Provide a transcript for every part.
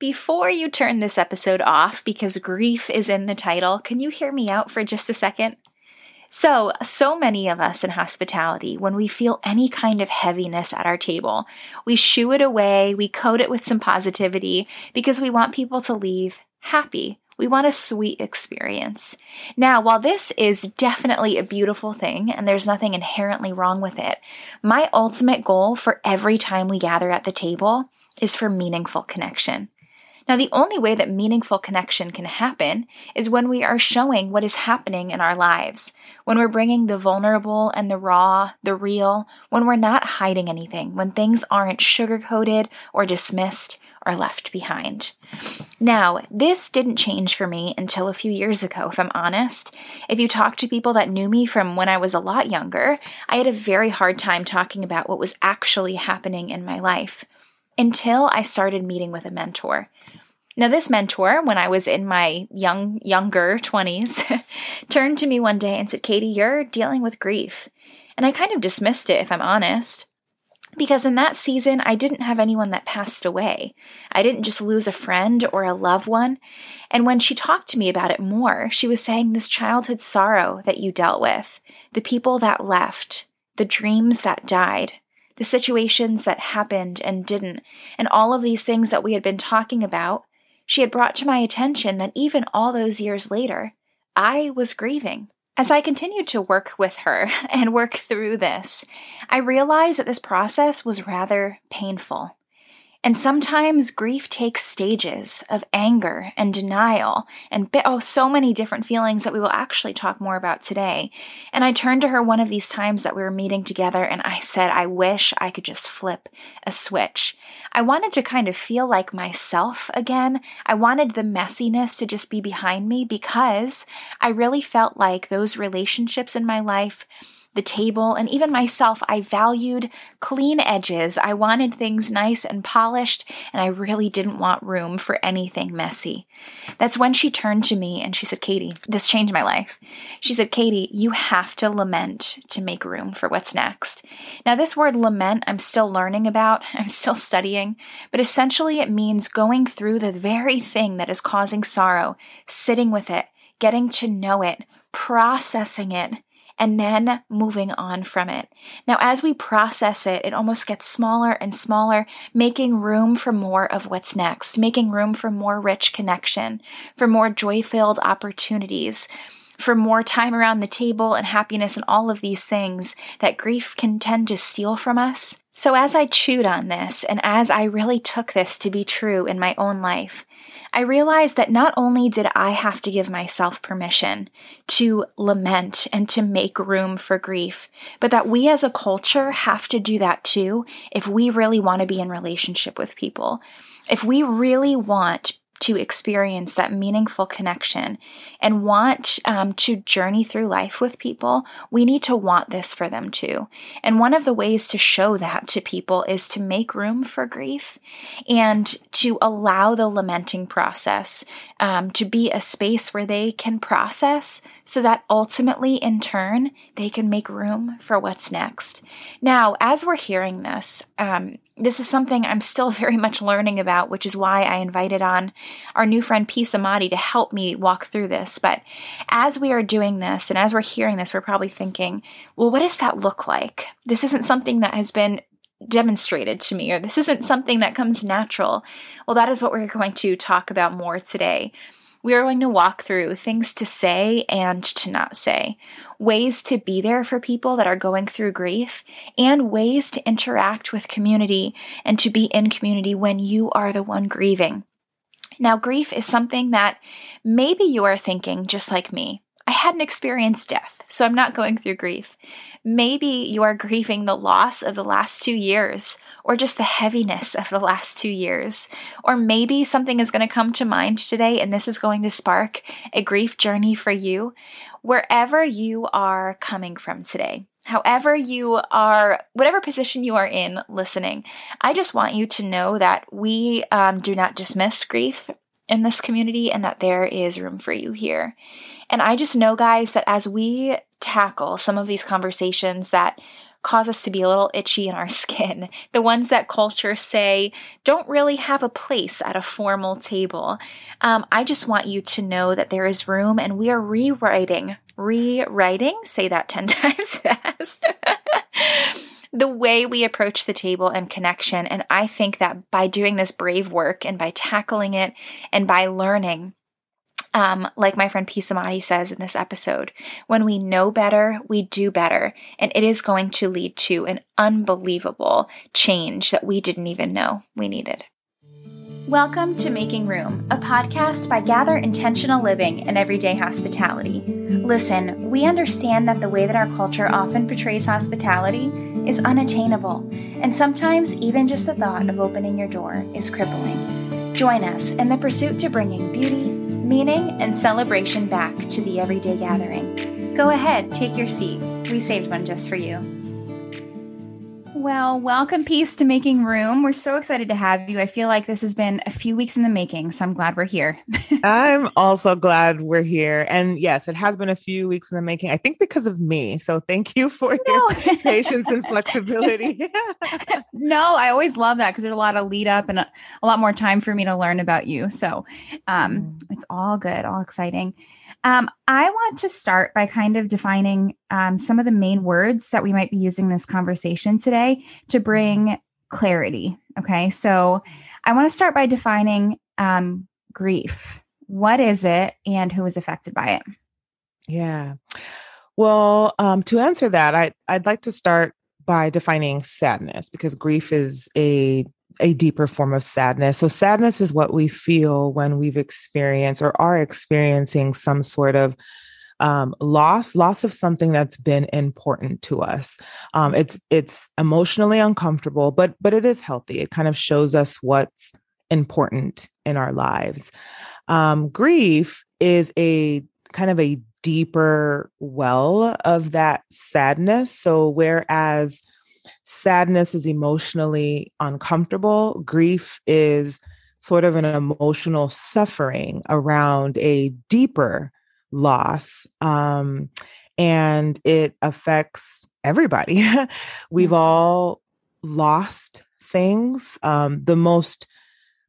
Before you turn this episode off, because grief is in the title, can you hear me out for just a second? So, so many of us in hospitality, when we feel any kind of heaviness at our table, we shoo it away, we coat it with some positivity because we want people to leave happy. We want a sweet experience. Now, while this is definitely a beautiful thing and there's nothing inherently wrong with it, my ultimate goal for every time we gather at the table is for meaningful connection. Now, the only way that meaningful connection can happen is when we are showing what is happening in our lives, when we're bringing the vulnerable and the raw, the real, when we're not hiding anything, when things aren't sugar coated or dismissed or left behind. Now, this didn't change for me until a few years ago, if I'm honest. If you talk to people that knew me from when I was a lot younger, I had a very hard time talking about what was actually happening in my life until I started meeting with a mentor. Now, this mentor, when I was in my young, younger 20s, turned to me one day and said, Katie, you're dealing with grief. And I kind of dismissed it, if I'm honest, because in that season, I didn't have anyone that passed away. I didn't just lose a friend or a loved one. And when she talked to me about it more, she was saying this childhood sorrow that you dealt with, the people that left, the dreams that died, the situations that happened and didn't, and all of these things that we had been talking about she had brought to my attention that even all those years later, I was grieving. As I continued to work with her and work through this, I realized that this process was rather painful. And sometimes grief takes stages of anger and denial and oh, so many different feelings that we will actually talk more about today. And I turned to her one of these times that we were meeting together and I said, I wish I could just flip a switch. I wanted to kind of feel like myself again. I wanted the messiness to just be behind me because I really felt like those relationships in my life the table, and even myself, I valued clean edges. I wanted things nice and polished, and I really didn't want room for anything messy. That's when she turned to me and she said, Katie, this changed my life. She said, Katie, you have to lament to make room for what's next. Now, this word lament, I'm still learning about, I'm still studying, but essentially it means going through the very thing that is causing sorrow, sitting with it, getting to know it, processing it, and then moving on from it. Now, as we process it, it almost gets smaller and smaller, making room for more of what's next, making room for more rich connection, for more joy filled opportunities for more time around the table and happiness and all of these things that grief can tend to steal from us. So, as I chewed on this and as I really took this to be true in my own life, I realized that not only did I have to give myself permission to lament and to make room for grief, but that we as a culture have to do that too if we really want to be in relationship with people. If we really want to experience that meaningful connection and want um, to journey through life with people, we need to want this for them too. And one of the ways to show that to people is to make room for grief and to allow the lamenting process um, to be a space where they can process so that ultimately, in turn, they can make room for what's next. Now, as we're hearing this, um, this is something I'm still very much learning about, which is why I invited on our new friend Peace Amadi to help me walk through this. But as we are doing this and as we're hearing this, we're probably thinking, well, what does that look like? This isn't something that has been demonstrated to me, or this isn't something that comes natural. Well, that is what we're going to talk about more today we are going to walk through things to say and to not say, ways to be there for people that are going through grief, and ways to interact with community and to be in community when you are the one grieving. Now, grief is something that maybe you are thinking just like me. I hadn't experienced death, so I'm not going through grief. Maybe you are grieving the loss of the last two years or just the heaviness of the last two years. Or maybe something is going to come to mind today and this is going to spark a grief journey for you. Wherever you are coming from today, however you are, whatever position you are in listening, I just want you to know that we um, do not dismiss grief in this community and that there is room for you here. And I just know, guys, that as we tackle some of these conversations that cause us to be a little itchy in our skin, the ones that culture say don't really have a place at a formal table. Um, I just want you to know that there is room and we are rewriting, rewriting, say that 10 times fast. The way we approach the table and connection. And I think that by doing this brave work and by tackling it and by learning, um, like my friend Peace Amadi says in this episode, when we know better, we do better. And it is going to lead to an unbelievable change that we didn't even know we needed. Welcome to Making Room, a podcast by Gather Intentional Living and Everyday Hospitality. Listen, we understand that the way that our culture often portrays hospitality is unattainable, and sometimes even just the thought of opening your door is crippling. Join us in the pursuit to bringing beauty, meaning, and celebration back to the everyday gathering. Go ahead, take your seat. We saved one just for you. Well, welcome, Peace, to Making Room. We're so excited to have you. I feel like this has been a few weeks in the making, so I'm glad we're here. I'm also glad we're here. And yes, it has been a few weeks in the making, I think because of me. So thank you for no. your patience and flexibility. no, I always love that because there's a lot of lead up and a, a, lot more time for me to learn about you. So um, mm. it's all good, all exciting. Um, I want to start by kind of defining um, some of the main words that we might be using this conversation today to bring clarity. Okay. So I want to start by defining um, grief. What is it and who is affected by it? Yeah. Well, um, to answer that, I, I'd like to start by defining sadness because grief is a a deeper form of sadness. So, sadness is what we feel when we've experienced or are experiencing some sort of um, loss, loss of something that's been important to us. Um, it's it's emotionally uncomfortable, but but it is healthy. It kind of shows us what's important in our lives. Um, grief is a kind of a deeper well of that sadness. So whereas sadness is emotionally uncomfortable, grief is sort of an emotional suffering around a deeper loss. Um, and it affects everybody. We've mm-hmm. all lost things. Um, the most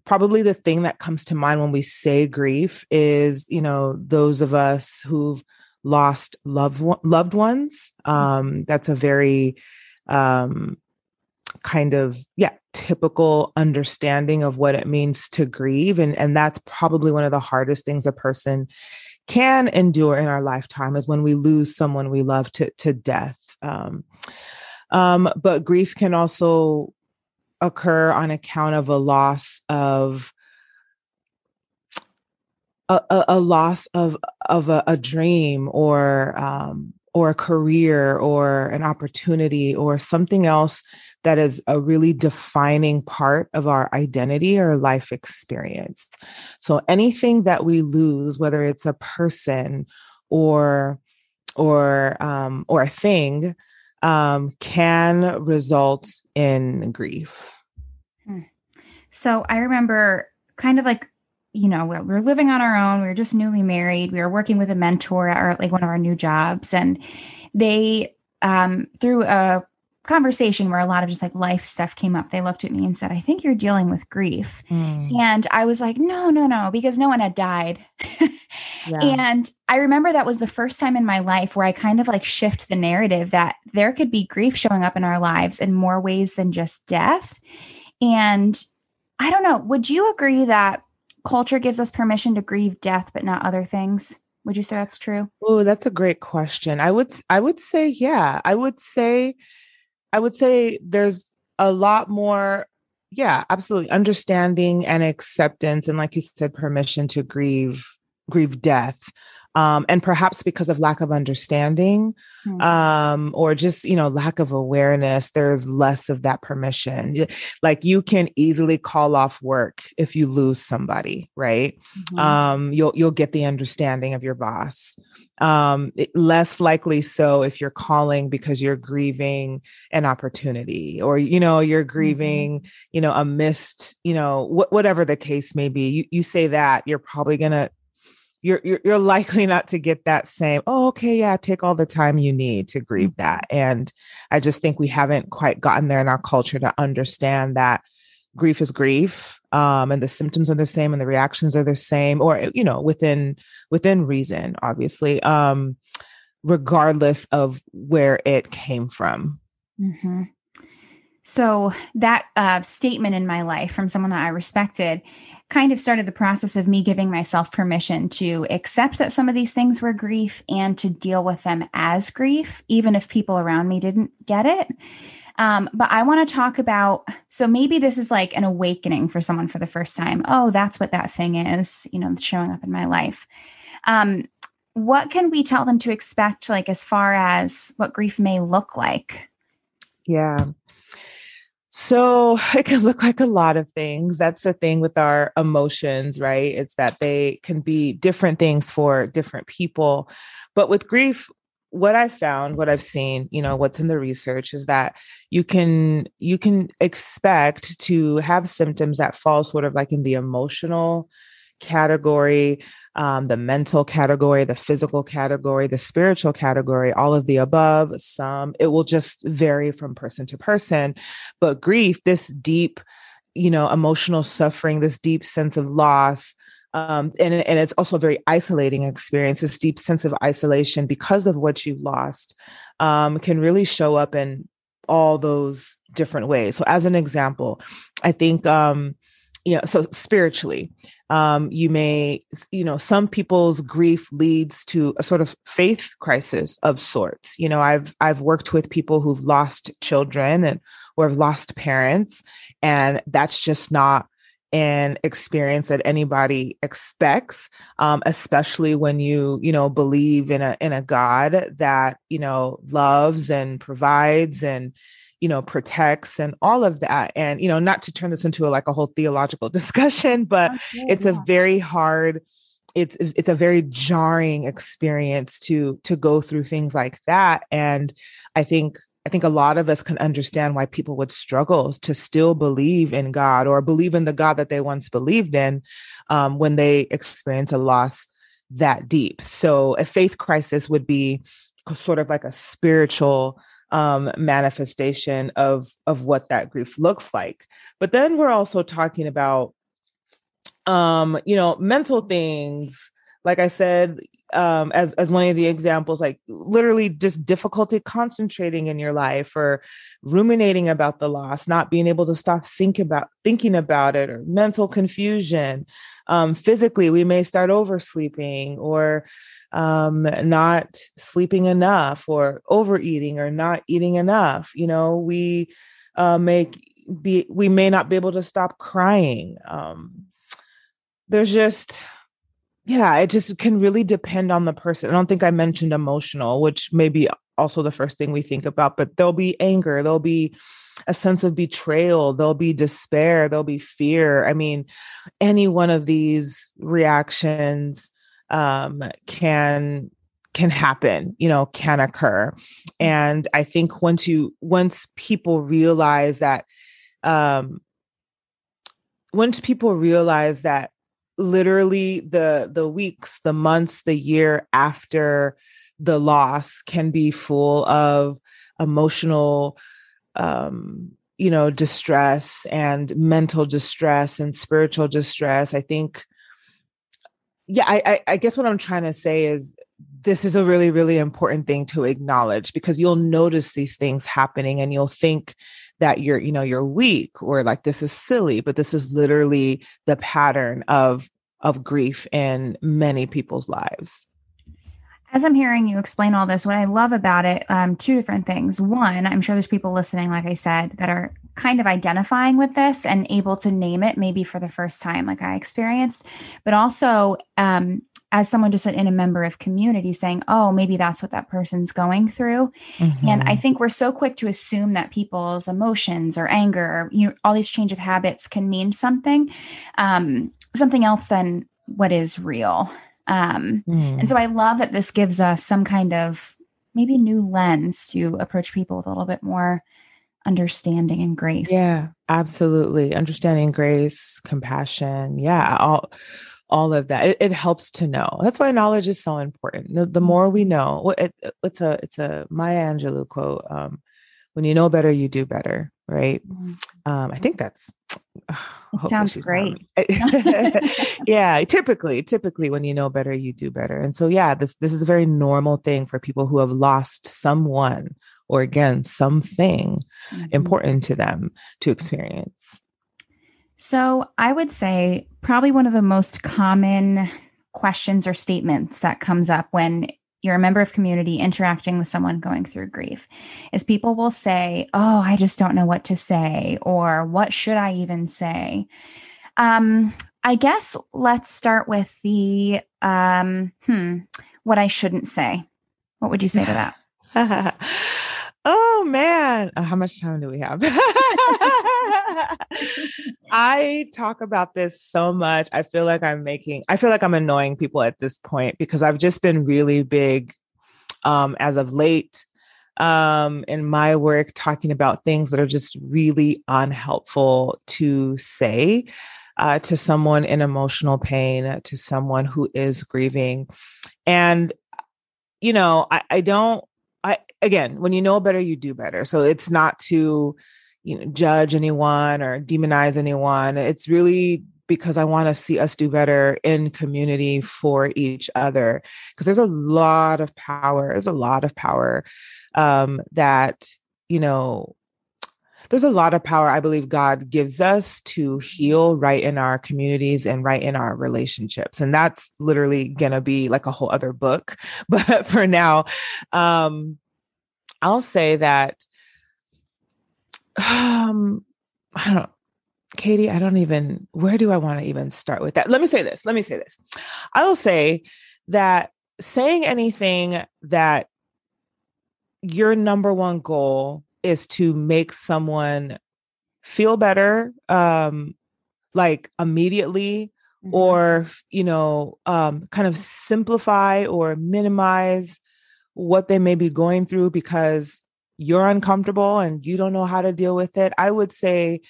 probably the thing that comes to mind when we say grief is, you know, those of us who've lost loved loved ones. Mm-hmm. Um, that's a very um, kind of yeah typical understanding of what it means to grieve. And and that's probably one of the hardest things a person can endure in our lifetime is when we lose someone we love to to death. Um, um, but grief can also occur on account of a loss of a, a, loss of of a, a dream or um, or a career or an opportunity or something else that is a really defining part of our identity or life experience. So anything that we lose, whether it's a person or or um, or a thing, um, can result in grief. Hmm. So I remember kind of like you know, we were living on our own. We were just newly married. We were working with a mentor at our, like one of our new jobs. And they, um, through a conversation where a lot of just like life stuff came up, they looked at me and said, I think you're dealing with grief. Mm. And I was like, no, no, no, because no one had died. yeah. And I remember that was the first time in my life where I kind of like shift the narrative that there could be grief showing up in our lives in more ways than just death. And I don't know, would you agree that culture gives us permission to grieve death, but not other things. Would you say that's true? Oh, that's a great question. I would I would say yeah. I would say I would say there's a lot more yeah, absolutely understanding and acceptance and like you said permission to grieve grieve death um, and perhaps because of lack of understanding mm-hmm. um, or just you know lack of awareness there's less of that permission like you can easily call off work if you lose somebody right mm-hmm. um, you'll you'll get the understanding of your boss um, it, less likely so if you're calling because you're grieving an opportunity or you know you're mm-hmm. grieving mm-hmm. you know a missed you know wh- whatever the case may be you, you say that you're probably going to you're, you're you're likely not to get that same oh okay yeah take all the time you need to grieve mm-hmm. that and i just think we haven't quite gotten there in our culture to understand that grief is grief um, and the symptoms are the same and the reactions are the same or you know within within reason obviously um, regardless of where it came from mm-hmm. so that uh, statement in my life from someone that i respected kind of started the process of me giving myself permission to accept that some of these things were grief and to deal with them as grief, even if people around me didn't get it. Um, but I want to talk about so maybe this is like an awakening for someone for the first time. Oh, that's what that thing is, you know, showing up in my life. Um, what can we tell them to expect, like as far as what grief may look like? Yeah. So it can look like a lot of things. That's the thing with our emotions, right? It's that they can be different things for different people. But with grief, what I've found, what I've seen, you know, what's in the research is that you can you can expect to have symptoms that fall sort of like in the emotional category um, the mental category, the physical category, the spiritual category, all of the above, some. It will just vary from person to person. But grief, this deep, you know, emotional suffering, this deep sense of loss, um, and, and it's also a very isolating experience, this deep sense of isolation because of what you lost um, can really show up in all those different ways. So, as an example, I think, um, you know, so spiritually, um, you may, you know, some people's grief leads to a sort of faith crisis of sorts. You know, I've I've worked with people who've lost children and or have lost parents, and that's just not an experience that anybody expects um, especially when you you know believe in a in a god that you know loves and provides and you know protects and all of that. And you know not to turn this into a, like a whole theological discussion but okay, it's yeah. a very hard it's it's a very jarring experience to to go through things like that. And i think i think a lot of us can understand why people would struggle to still believe in god or believe in the god that they once believed in um, when they experience a loss that deep. So a faith crisis would be sort of like a spiritual um, manifestation of of what that grief looks like. But then we're also talking about, um, you know, mental things. Like I said, um, as as one of the examples, like literally just difficulty concentrating in your life, or ruminating about the loss, not being able to stop think about thinking about it, or mental confusion. Um, physically, we may start oversleeping, or um, not sleeping enough or overeating or not eating enough. You know, we uh, make be we may not be able to stop crying. Um, there's just yeah, it just can really depend on the person. I don't think I mentioned emotional, which may be also the first thing we think about, but there'll be anger, there'll be a sense of betrayal, there'll be despair, there'll be fear. I mean, any one of these reactions um, can can happen you know can occur. And i think once you once people realize that um once people realize that literally the the weeks the months the year after the loss can be full of emotional um you know distress and mental distress and spiritual distress i think yeah, I, I guess what I'm trying to say is this is a really, really important thing to acknowledge because you'll notice these things happening and you'll think that you're, you know, you're weak or like this is silly, but this is literally the pattern of of grief in many people's lives. As I'm hearing you explain all this, what I love about it, um, two different things. One, I'm sure there's people listening, like I said, that are kind of identifying with this and able to name it maybe for the first time, like I experienced, but also um, as someone just said in a member of community saying, oh, maybe that's what that person's going through. Mm-hmm. And I mm-hmm. think we're so quick to assume that people's emotions or anger, or, you know, all these change of habits can mean something, um, something else than what is real. Um, mm. And so I love that this gives us some kind of maybe new lens to approach people with a little bit more understanding and grace. Yeah, absolutely. Understanding, grace, compassion. Yeah, all all of that. It, it, helps to know. That's why knowledge is so important. The, the more we know, it, it's a it's a Maya Angelou quote. Um, when you know better, you do better. Right. Mm-hmm. Um, I think that's. it sounds great. yeah, typically, typically, when you know better, you do better. And so, yeah, this this is a very normal thing for people who have lost someone or again something mm-hmm. important to them to experience. So, I would say probably one of the most common questions or statements that comes up when you're a member of community interacting with someone going through grief is people will say, Oh, I just don't know what to say, or what should I even say? Um, I guess let's start with the um, hmm, what I shouldn't say. What would you say to that? oh man, uh, how much time do we have? I talk about this so much. I feel like I'm making, I feel like I'm annoying people at this point because I've just been really big um, as of late um, in my work talking about things that are just really unhelpful to say uh, to someone in emotional pain, to someone who is grieving. And, you know, I, I don't, I, again, when you know better, you do better. So it's not to, you know judge anyone or demonize anyone it's really because i want to see us do better in community for each other because there's a lot of power there's a lot of power um, that you know there's a lot of power I believe God gives us to heal right in our communities and right in our relationships. And that's literally going to be like a whole other book. But for now, um, I'll say that um, I don't. Katie, I don't even, where do I want to even start with that? Let me say this. Let me say this. I will say that saying anything that your number one goal is to make someone feel better, um, like immediately, mm-hmm. or, you know, um, kind of simplify or minimize what they may be going through because you're uncomfortable and you don't know how to deal with it, I would say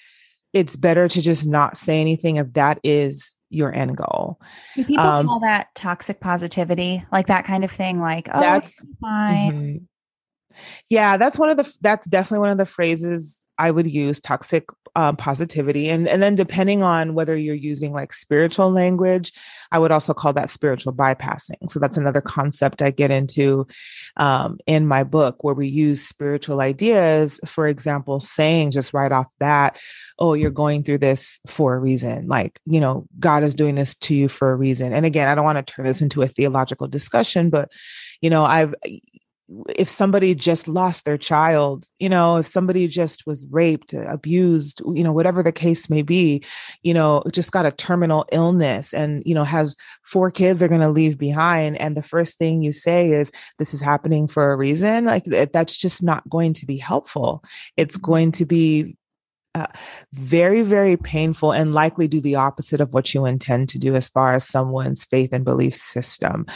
it's better to just not say anything if that is your end goal. Do people um, call that toxic positivity, like that kind of thing? Like, oh, that's fine. Mm-hmm. Yeah, that's one of the. That's definitely one of the phrases I would use toxic um, positivity. And, and then depending on whether you're using like spiritual language, I would also call that spiritual bypassing. So that's another concept I get into um, in my book where we use spiritual ideas. For example, saying just right off that, oh, you're going through this for a reason. Like, you know, God is doing this to you for a reason. And again, I don't want to turn this into a theological discussion, but, you know, I've, if somebody just lost their child, you know, if somebody just was raped, abused, you know, whatever the case may be, you know, just got a terminal illness and, you know, has four kids they're going to leave behind. And the first thing you say is, this is happening for a reason, like that's just not going to be helpful. It's mm-hmm. going to be uh, very, very painful and likely do the opposite of what you intend to do as far as someone's faith and belief system.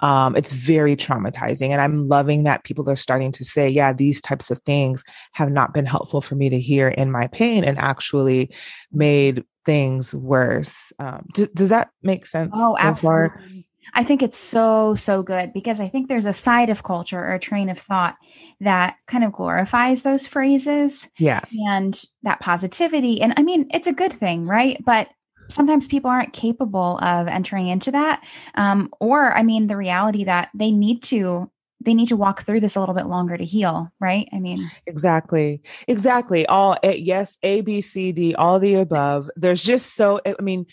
Um, it's very traumatizing. And I'm loving that people are starting to say, yeah, these types of things have not been helpful for me to hear in my pain and actually made things worse. Um, d- does that make sense? Oh, so absolutely. Far? I think it's so, so good because I think there's a side of culture or a train of thought that kind of glorifies those phrases. Yeah. And that positivity. And I mean, it's a good thing, right? But sometimes people aren't capable of entering into that. Um, or, I mean, the reality that they need to they need to walk through this a little bit longer to heal, right? I mean, exactly, exactly. All yes, A, B, C, D, all the above. There's just so. I mean,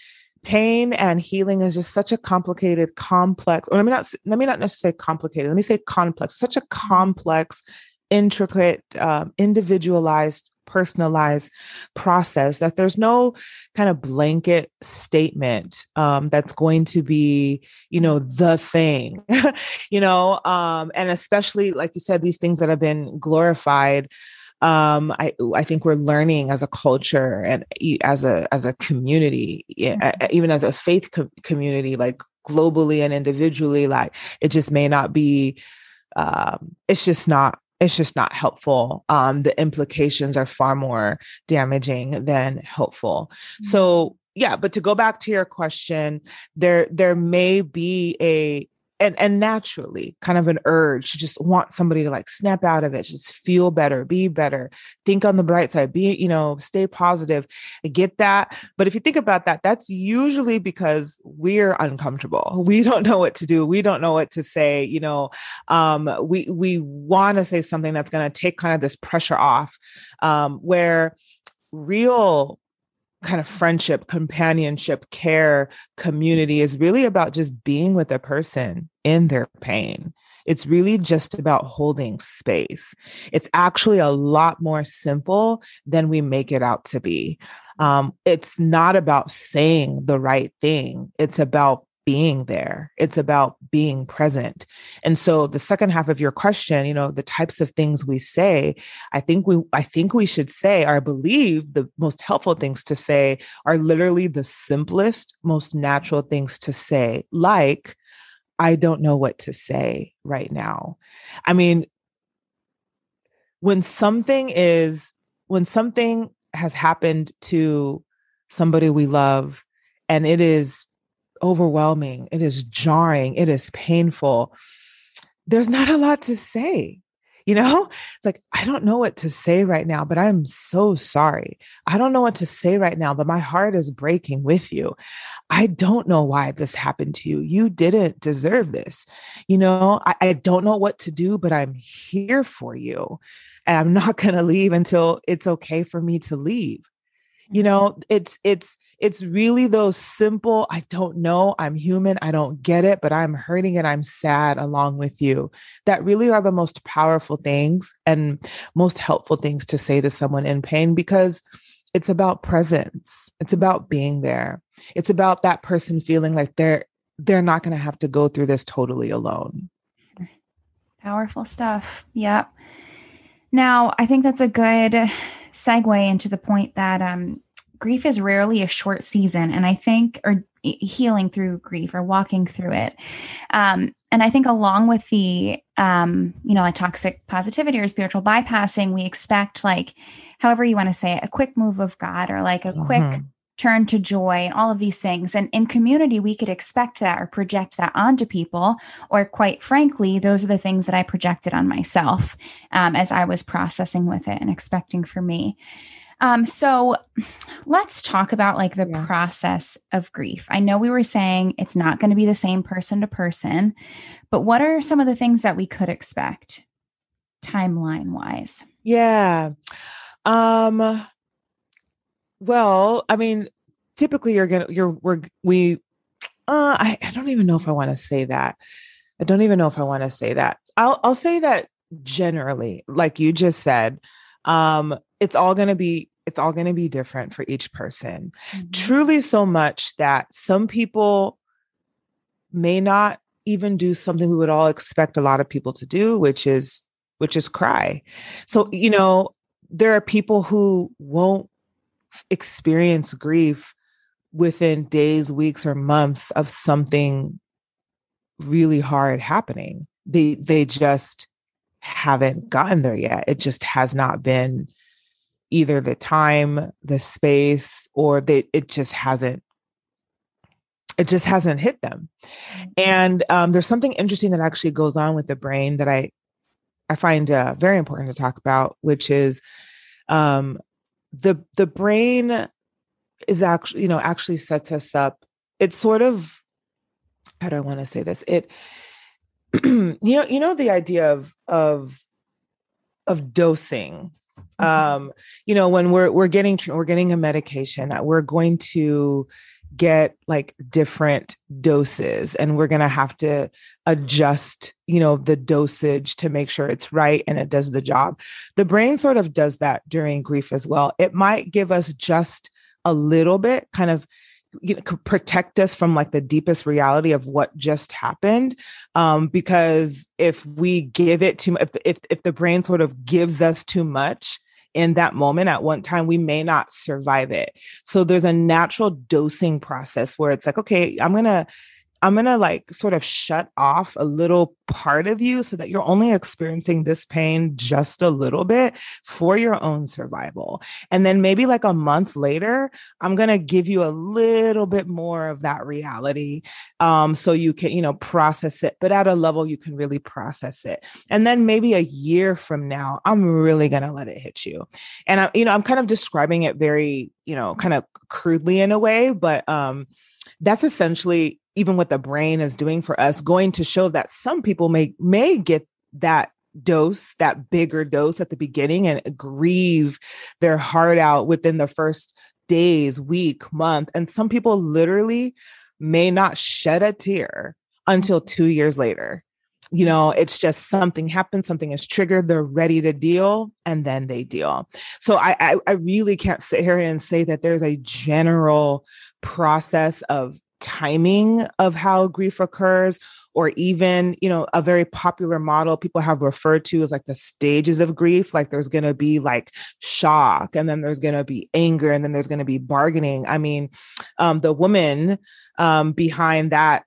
pain and healing is just such a complicated complex or let me not let me not necessarily complicated let me say complex such a complex intricate um, individualized personalized process that there's no kind of blanket statement um, that's going to be you know the thing you know um, and especially like you said these things that have been glorified um, I I think we're learning as a culture and as a as a community, mm-hmm. even as a faith co- community, like globally and individually, like it just may not be. Um, it's just not it's just not helpful. Um, the implications are far more damaging than helpful. Mm-hmm. So yeah, but to go back to your question, there there may be a and and naturally kind of an urge to just want somebody to like snap out of it just feel better be better think on the bright side be you know stay positive. I get that but if you think about that that's usually because we're uncomfortable. We don't know what to do. We don't know what to say you know um we we want to say something that's going to take kind of this pressure off um where real kind of friendship, companionship, care, community is really about just being with a person in their pain. It's really just about holding space. It's actually a lot more simple than we make it out to be. Um, it's not about saying the right thing, it's about being there. It's about being present. And so the second half of your question, you know, the types of things we say, I think we I think we should say or I believe the most helpful things to say are literally the simplest, most natural things to say, like I don't know what to say right now. I mean, when something is when something has happened to somebody we love and it is overwhelming, it is jarring, it is painful. There's not a lot to say. You know, it's like, I don't know what to say right now, but I'm so sorry. I don't know what to say right now, but my heart is breaking with you. I don't know why this happened to you. You didn't deserve this. You know, I, I don't know what to do, but I'm here for you. And I'm not going to leave until it's okay for me to leave. You mm-hmm. know, it's, it's, it's really those simple, I don't know, I'm human, I don't get it, but I'm hurting and I'm sad along with you. That really are the most powerful things and most helpful things to say to someone in pain because it's about presence. It's about being there. It's about that person feeling like they're they're not going to have to go through this totally alone. Powerful stuff. Yep. Now, I think that's a good segue into the point that um, grief is rarely a short season and i think or healing through grief or walking through it. Um, and i think along with the um, you know like toxic positivity or spiritual bypassing we expect like however you want to say it a quick move of god or like a mm-hmm. quick turn to joy and all of these things. And in community we could expect that or project that onto people or quite frankly those are the things that i projected on myself um, as i was processing with it and expecting for me um, so let's talk about like the yeah. process of grief. I know we were saying it's not going to be the same person to person, but what are some of the things that we could expect timeline wise? Yeah. Um, well, I mean, typically you're gonna you're we're we uh I, I don't even know if I want to say that. I don't even know if I want to say that. I'll I'll say that generally, like you just said, um, it's all going to be it's all going to be different for each person. Mm-hmm. Truly so much that some people may not even do something we would all expect a lot of people to do, which is which is cry. So, you know, there are people who won't experience grief within days, weeks or months of something really hard happening. They they just haven't gotten there yet. It just has not been either the time, the space, or they it just hasn't it just hasn't hit them. Mm-hmm. And um, there's something interesting that actually goes on with the brain that I I find uh, very important to talk about, which is um, the the brain is actually you know actually sets us up. It's sort of how do I want to say this? It you know you know the idea of of of dosing mm-hmm. um you know when we're we're getting we're getting a medication we're going to get like different doses and we're going to have to adjust you know the dosage to make sure it's right and it does the job the brain sort of does that during grief as well it might give us just a little bit kind of you know, protect us from like the deepest reality of what just happened. Um, because if we give it too if, if, if the brain sort of gives us too much, in that moment at one time, we may not survive it. So there's a natural dosing process where it's like, okay, I'm going to I'm going to like sort of shut off a little part of you so that you're only experiencing this pain just a little bit for your own survival. And then maybe like a month later, I'm going to give you a little bit more of that reality um, so you can, you know, process it, but at a level you can really process it. And then maybe a year from now, I'm really going to let it hit you. And I, you know, I'm kind of describing it very, you know, kind of crudely in a way, but um, that's essentially even what the brain is doing for us, going to show that some people may may get that dose, that bigger dose at the beginning and grieve their heart out within the first days, week, month. And some people literally may not shed a tear until two years later. You know, it's just something happens, something is triggered, they're ready to deal, and then they deal. So I, I, I really can't sit here and say that there's a general process of timing of how grief occurs or even you know a very popular model people have referred to as like the stages of grief. Like there's going to be like shock and then there's going to be anger and then there's going to be bargaining. I mean um, the woman um, behind that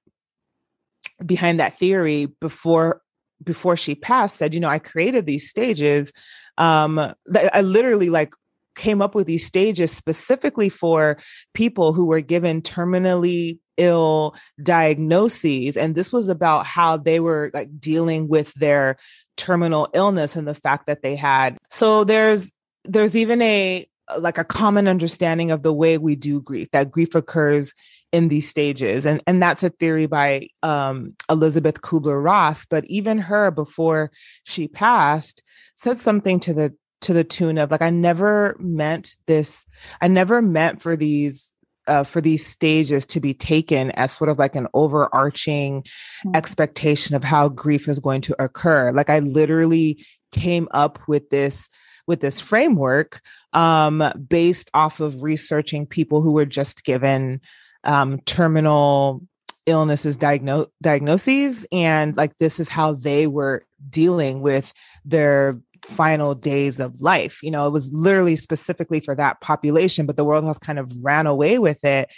behind that theory before before she passed said you know i created these stages um i literally like came up with these stages specifically for people who were given terminally ill diagnoses. And this was about how they were like dealing with their terminal illness and the fact that they had. So there's there's even a like a common understanding of the way we do grief that grief occurs in these stages. And and that's a theory by um, Elisabeth Kubler-Ross but even her before she passed said something to the to the tune of like I never meant this I never meant for these uh, for these stages to be taken as sort of like an overarching mm-hmm. expectation of how grief is going to occur like I literally came up with this with this framework um, based off of researching people who were just given um, terminal illnesses diagno- diagnoses and like this is how they were dealing with their final days of life. You know, it was literally specifically for that population, but the world has kind of ran away with it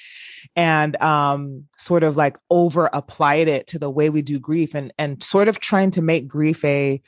and um, sort of like over applied it to the way we do grief and and sort of trying to make grief a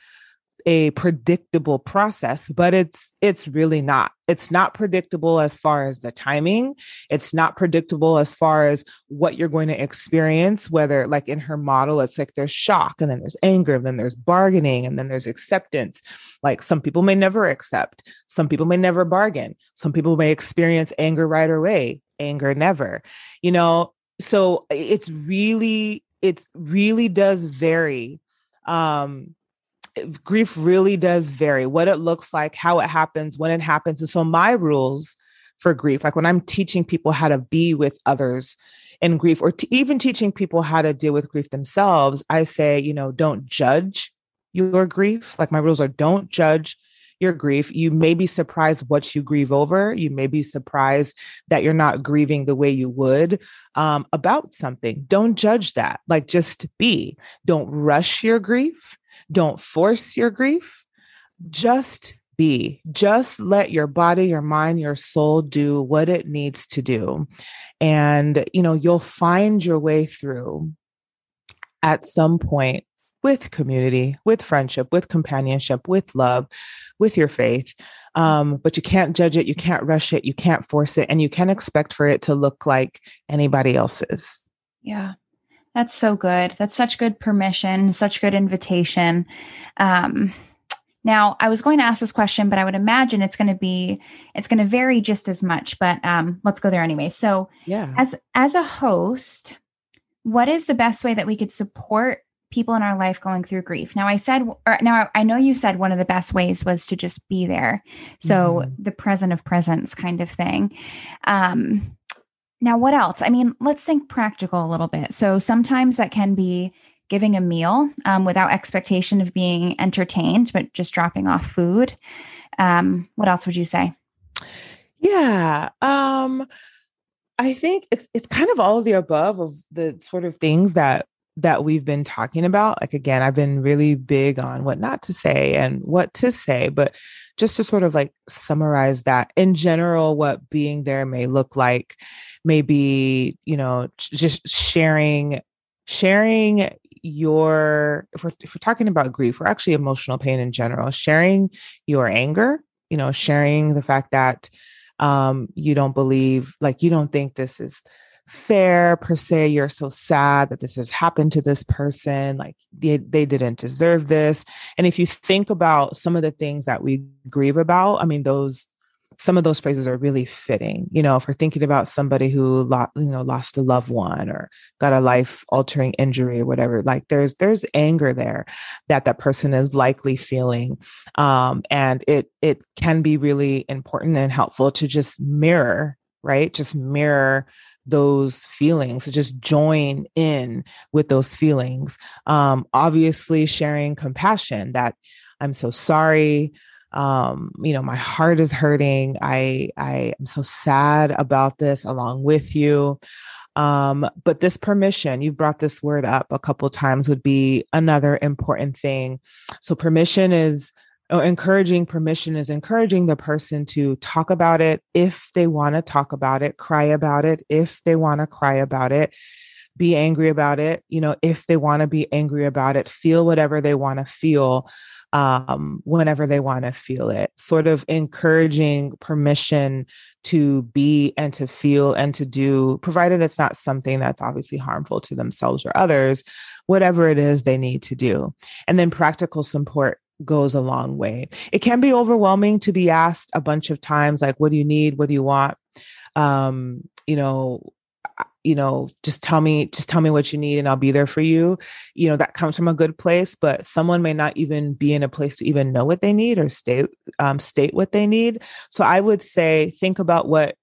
a predictable process but it's it's really not. It's not predictable as far as the timing. It's not predictable as far as what you're going to experience whether like in her model it's like there's shock and then there's anger and then there's bargaining and then there's acceptance. Like some people may never accept. Some people may never bargain. Some people may experience anger right away. Anger never. You know so it's really it really does vary um grief really does vary what it looks like, how it happens, when it happens. And so my rules for grief, like when I'm teaching people how to be with others in grief or t- even teaching people how to deal with grief themselves, I say, you know, don't judge your grief. Like my rules are don't judge your grief. You may be surprised what you grieve over. You may be surprised that you're not grieving the way you would um, about something. Don't judge that. Like just be. Don't rush your grief. Don't force your grief. Just be. Just let your body, your mind, your soul do what it needs to do. And, you know, you'll find your way through at some point with community, with friendship, with companionship, with love, with your faith. Um, but you can't judge it, you can't rush it, you can't force it, and you can't expect for it to look like anybody else's. Yeah. That's so good. That's such good permission, such good invitation. Um, now, I was going to ask this question, but I would imagine it's going to be it's going to vary just as much. But um, let's go there anyway. So, yeah, as as a host, what is the best way that we could support people in our life going through grief? Now, I said, or now I know you said one of the best ways was to just be there. So mm-hmm. the present of presence kind of thing. Um, now, what else? I mean, let's think practical a little bit. So sometimes that can be giving a meal um, without expectation of being entertained, but just dropping off food. Um, what else would you say? Yeah. Um, I think it's it's kind of all of the above of the sort of things that that we've been talking about. Like again, I've been really big on what not to say and what to say, but just to sort of like summarize that in general, what being there may look like maybe you know just sharing sharing your if we're, if we're talking about grief we're actually emotional pain in general sharing your anger you know sharing the fact that um you don't believe like you don't think this is fair per se you're so sad that this has happened to this person like they, they didn't deserve this. And if you think about some of the things that we grieve about i mean those some of those phrases are really fitting. You know, if we're thinking about somebody who lost, you know, lost a loved one or got a life altering injury or whatever, like there's there's anger there that that person is likely feeling, um, and it it can be really important and helpful to just mirror, right? Just mirror those feelings just join in with those feelings um obviously sharing compassion that i'm so sorry um, you know, my heart is hurting. I I am so sad about this along with you. Um, but this permission, you've brought this word up a couple times, would be another important thing. So permission is oh, encouraging permission is encouraging the person to talk about it if they want to talk about it, cry about it if they want to cry about it, be angry about it, you know, if they want to be angry about it, feel whatever they want to feel um, whenever they want to feel it, sort of encouraging permission to be and to feel and to do, provided it's not something that's obviously harmful to themselves or others, whatever it is they need to do. And then practical support goes a long way. It can be overwhelming to be asked a bunch of times, like, what do you need? What do you want? Um, you know, you know just tell me just tell me what you need and i'll be there for you you know that comes from a good place but someone may not even be in a place to even know what they need or state um, state what they need. So i would say think about what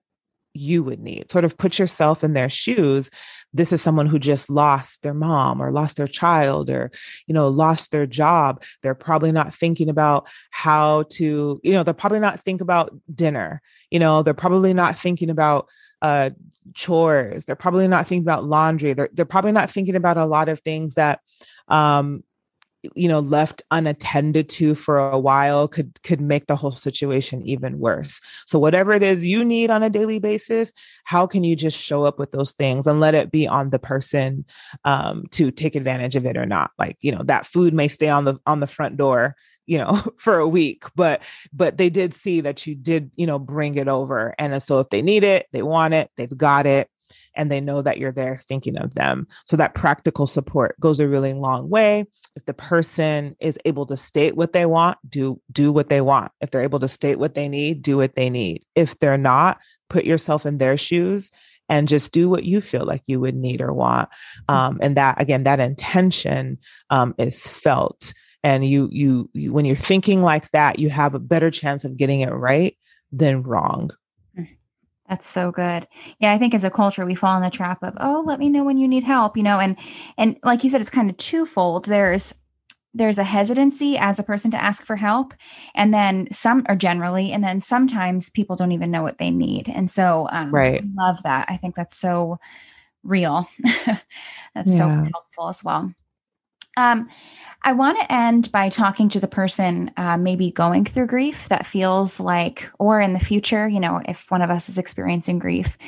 you would need sort of put yourself in their shoes. This is someone who just lost their mom or lost their child or you know lost their job. They're probably not thinking about how to you know they're probably not think about dinner you know they're probably not thinking about uh, chores. They're probably not thinking about laundry. They're, they're probably not thinking about a lot of things that, um, you know, left unattended to for a while could could make the whole situation even worse. So whatever it is you need on a daily basis, how can you just show up with those things and let it be on the person um, to take advantage of it or not? Like you know, that food may stay on the on the front door you know for a week but but they did see that you did you know bring it over. And so if they need it they want it they've got it and they know that you're there thinking of them. So that practical support goes a really long way. If the person is able to state what they want do do what they want. If they're able to state what they need do what they need. If they're not put yourself in their shoes and just do what you feel like you would need or want. Mm. um, and that again that intention um, is felt and you, you you when you're thinking like that you have a better chance of getting it right than wrong. Mm, that's so good. Yeah, I think as a culture we fall in the trap of, "Oh, let me know when you need help," you know, and and like you said it's kind of twofold. There's there's a hesitancy as a person to ask for help and then some or generally and then sometimes people don't even know what they need. And so um, right. I love that. I think that's so real. That's yeah. so helpful as well. Um, I want to end by talking to the person uh, maybe going through grief that feels like, or in the future, you know, if one of us is experiencing grief,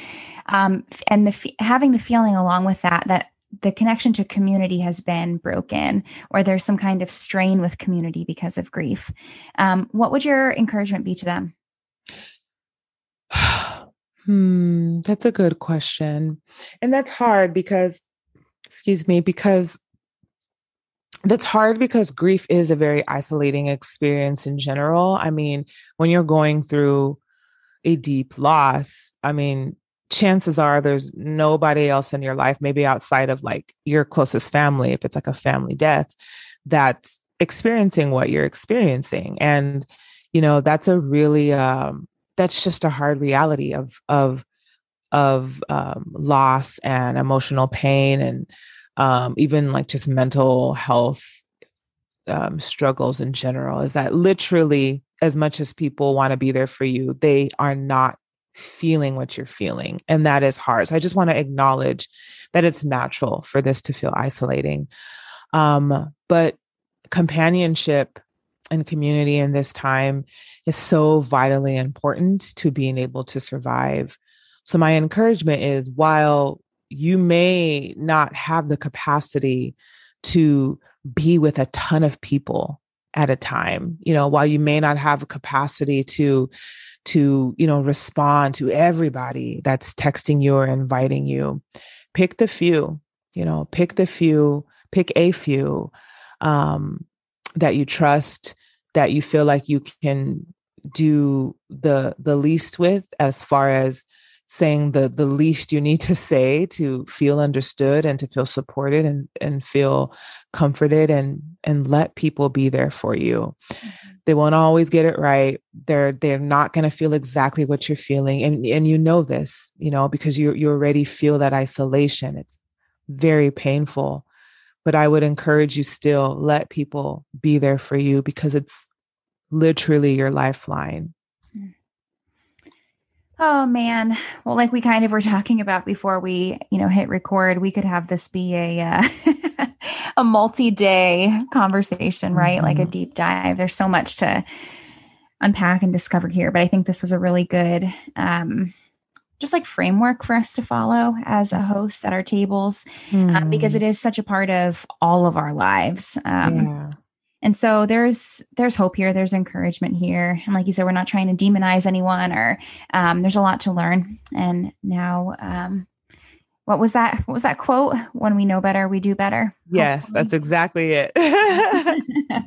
um, and the having the feeling along with that that the connection to community has been broken, or there's some kind of strain with community because of grief. Um, what would your encouragement be to them? hmm, that's a good question, and that's hard because, excuse me, because that's hard because grief is a very isolating experience in general. I mean, when you're going through a deep loss, I mean, chances are there's nobody else in your life, maybe outside of like your closest family, if it's like a family death, that's experiencing what you're experiencing. And, you know, that's a really, um, that's just a hard reality of, of, of um, loss and emotional pain and um, even like just mental health um, struggles in general is that literally as much as people want to be there for you they are not feeling what you're feeling and that is hard. So i just want to acknowledge that it's natural for this to feel isolating. Um, but companionship and community in this time is so vitally important to being able to survive. So my encouragement is while you may not have the capacity to be with a ton of people at a time you know while you may not have a capacity to to you know respond to everybody that's texting you or inviting you pick the few you know pick the few pick a few um, that you trust that you feel like you can do the the least with as far as saying the the least you need to say to feel understood and to feel supported and and feel comforted and and let people be there for you. Mm-hmm. they won't always get it right. They're they're not going to feel exactly what you're feeling. And and you know this you know because you you already feel that isolation. It's very painful. But i would encourage you still let people be there for you because it's literally your lifeline Oh man. Well, like we kind of were talking about before we, you know, hit record, we could have this be a uh, a multi-day conversation, right? Mm-hmm. Like a mm-hmm. deep dive. There's so much to unpack and discover here, but I think this was a really good um just like framework for us to follow as a host at our tables mm. um, because mm. it is such a part of all of our lives. Um, yeah and so there's there's hope here. There's encouragement here. And like you said we're not trying to demonize anyone or um, there's a lot to learn. And now um, what was that what was that quote? When we know better we do better. Yes Hopefully. that's exactly it.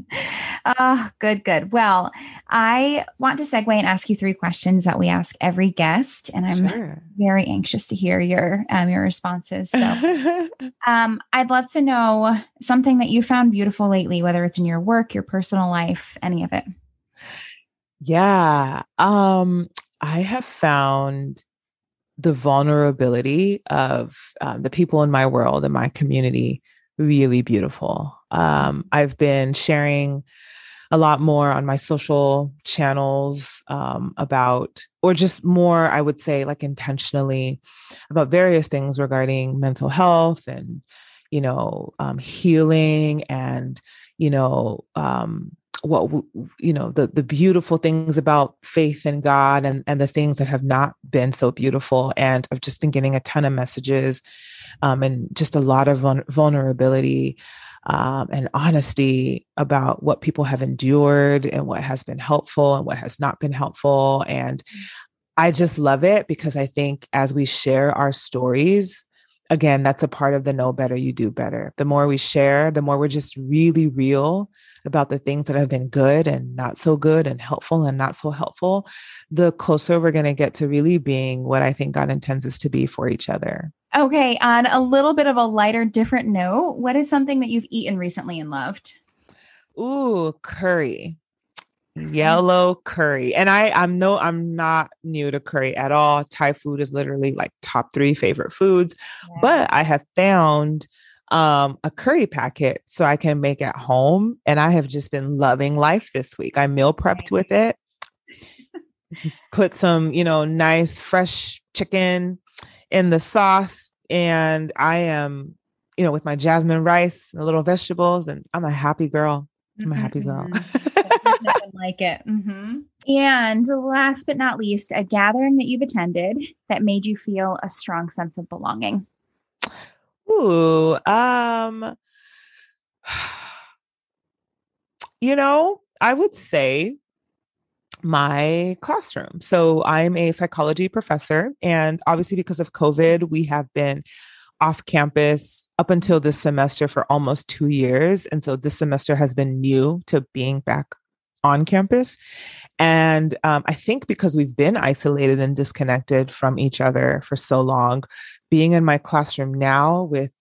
Oh good good. Well i want to segue and ask you three questions that we ask every guest and i'm sure. very anxious to hear your um, your responses. So um, i'd love to know something that you found beautiful lately whether it's in your work your personal life any of it. Yeah um i have found the vulnerability of um, the people in my world and my community really beautiful. Um, I've been sharing a lot more on my social channels um, about, or just more, I would say, like intentionally about various things regarding mental health and, you know, um, healing and, you know, um, what you know the the beautiful things about faith in God and and the things that have not been so beautiful. And I've just been getting a ton of messages um, and just a lot of vulnerability um, and honesty about what people have endured and what has been helpful and what has not been helpful. And I just love it because I think as we share our stories again that's a part of the know better you do better. The more we share the more we're just really real about the things that have been good and not so good and helpful and not so helpful, the closer we're going to get to really being what I think God intends us to be for each other. Okay. On a little bit of a lighter, different note, what is something that you've eaten recently and loved? Ooh, curry mm-hmm. yellow curry and i i'm no i'm not new to curry at all thai food is literally like top three favorite foods yeah. but i have found um, a curry packet so I can make at home. And I have just been loving life this week. I meal prepped with it, put some, you know, nice fresh chicken in the sauce. And I am, you know, with my jasmine rice and little vegetables, and I'm a happy girl. I'm a happy girl. Mm-hmm. like it. Mm-hmm. And last but not least, a gathering that you've attended that made you feel a strong sense of belonging. Ooh, um, you know, I would say my classroom. So I'm a psychology professor, and obviously, because of COVID, we have been off campus up until this semester for almost two years. And so this semester has been new to being back on campus. And um, I think because we've been isolated and disconnected from each other for so long, being in my classroom now with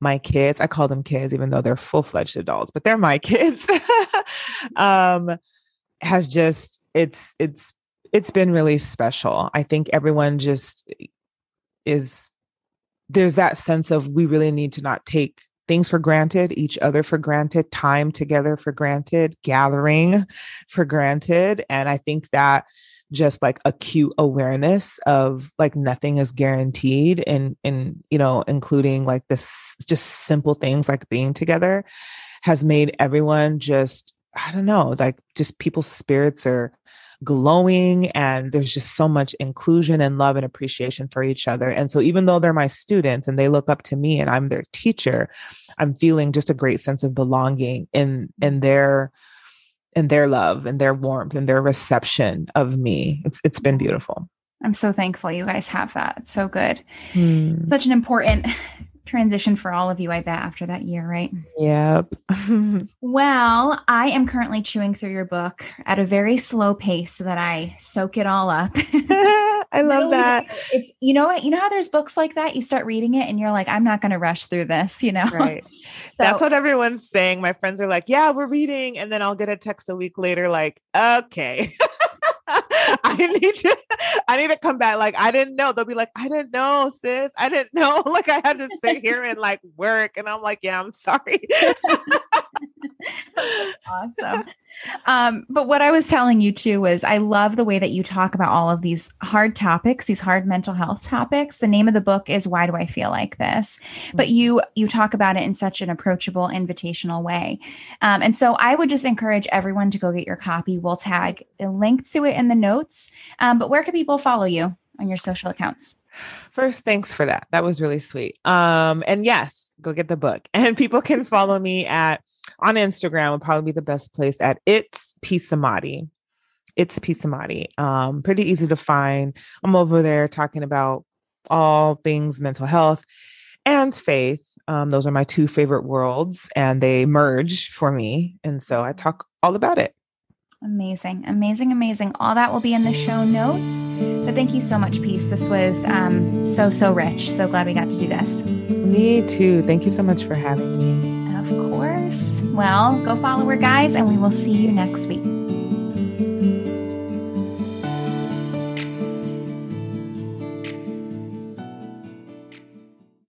my kids, I call them kids, even though they're full fledged adults, but they're my kids, um, has just, it's, it's, it's been really special. I think everyone just is, there's that sense of we really need to not take things for granted, each other for granted, time together for granted, gathering for granted. And I think that just like acute awareness of like nothing is guaranteed and and you know including like this just simple things like being together has made everyone just i don't know like just people's spirits are glowing and there's just so much inclusion and love and appreciation for each other. And so even though they're my students and they look up to me and I'm their teacher, I'm feeling just a great sense of belonging in in their in their love and their warmth and their reception of me. It's it's been beautiful. I'm so thankful you guys have that. It's so good. Hmm. Such an important transition for all of you, I bet, after that year, right? Yep. well, I am currently chewing through your book at a very slow pace so that I soak it all up. I love that. It's you know what you know how there's books like that. You start reading it and you're like, I'm not going to rush through this. You know, right? so, That's what everyone's saying. My friends are like, Yeah, we're reading, and then I'll get a text a week later, like, Okay. I need to I need to come back. Like, I didn't know. They'll be like, I didn't know, sis. I didn't know. Like I had to sit here and like work. And I'm like, yeah, I'm sorry. awesome. Um, but what I was telling you too was I love the way that you talk about all of these hard topics, these hard mental health topics. The name of the book is Why Do I Feel Like This? But mm-hmm. you you talk about it in such an approachable, invitational way. Um, and so I would just encourage everyone to go get your copy. We'll tag a link to it in the notes. Um, but where can people follow you on your social accounts? First, thanks for that. That was really sweet. Um, and yes, go get the book. And people can follow me at on Instagram would probably be the best place at it's Peace Amadi. It's Peace Amadi. Um, pretty easy to find. I'm over there talking about all things mental health and faith. Um, those are my two favorite worlds, and they merge for me. And so I talk all about it. Amazing, amazing, amazing. All that will be in the show notes. But thank you so much, Peace. This was um, so, so rich. So glad we got to do this. Me too. Thank you so much for having me. Well, go follow her, guys, and we will see you next week.